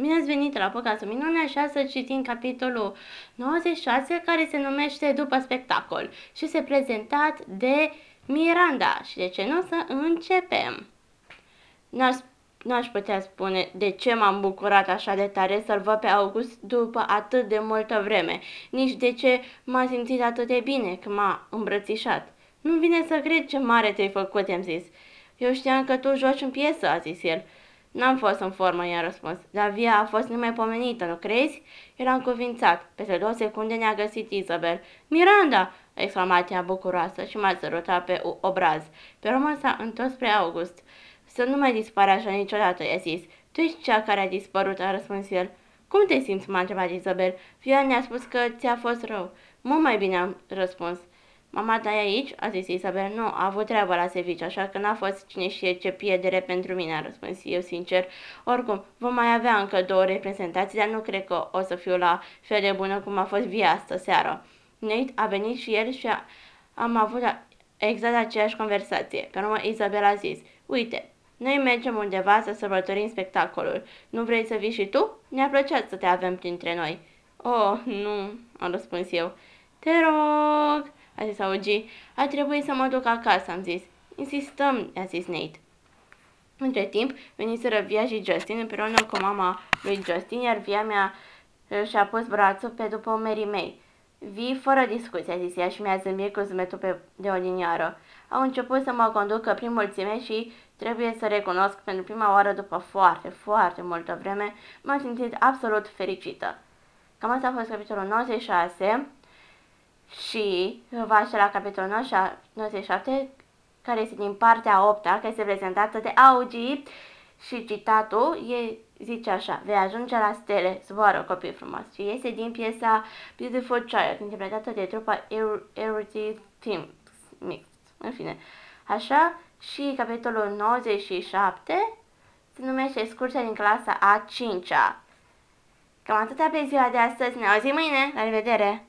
Bine ați venit la Păcatul Minune, așa să citim capitolul 96 care se numește După spectacol și se prezentat de Miranda. Și de ce nu să începem? N-aș, n-aș putea spune de ce m-am bucurat așa de tare să-l văd pe August după atât de multă vreme, nici de ce m-a simțit atât de bine când m-a îmbrățișat. Nu vine să cred ce mare te-ai făcut, i-am zis. Eu știam că tu joci în piesă, a zis el. N-am fost în formă, i-a răspuns. Dar via a fost nemaipomenito, nu crezi? Eram cuvințat. Peste două secunde ne-a găsit Isabel. Miranda! a exclamat ea bucuroasă și m-a sărutat pe obraz. Pe urmă s-a întors spre August. Să nu mai dispare așa niciodată, i-a zis. Tu ești cea care a dispărut, a răspuns el. Cum te simți, m-a întrebat Isabel. Via ne-a spus că ți-a fost rău. Mult mai bine am răspuns. Mama ta e aici?" a zis Isabel. Nu, a avut treabă la serviciu, așa că n-a fost cine știe ce pierdere pentru mine, a răspuns eu sincer. Oricum, vom mai avea încă două reprezentații, dar nu cred că o să fiu la fel de bună cum a fost via asta seară. Nate a venit și el și a, am avut exact aceeași conversație. Pe urmă, Isabel a zis, uite, noi mergem undeva să sărbătorim spectacolul. Nu vrei să vii și tu? Ne-a plăcea să te avem printre noi. Oh, nu, am răspuns eu. Te rog, a zis Augie. A trebuit să mă duc acasă, am zis. Insistăm, a zis Nate. Între timp, veniseră Via și Justin împreună cu mama lui Justin, iar Via mea și-a pus brațul pe după umerii mei. Vii fără discuție, a zis ea și mi-a zâmbit cu zmetul pe de o liniară. Au început să mă conducă prin mulțime și trebuie să recunosc că pentru prima oară după foarte, foarte multă vreme m-am simțit absolut fericită. Cam asta a fost capitolul 96 și va așa la capitolul 97, care este din partea 8 care este prezentată de Augi și citatul e, zice așa, vei ajunge la stele, zboară copii frumos și este din piesa Beautiful Child, interpretată de trupa Erity Team Mix. În fine, așa și capitolul 97 se numește excursia din clasa a 5-a. Cam atâta pe ziua de astăzi, ne auzim mâine, la revedere!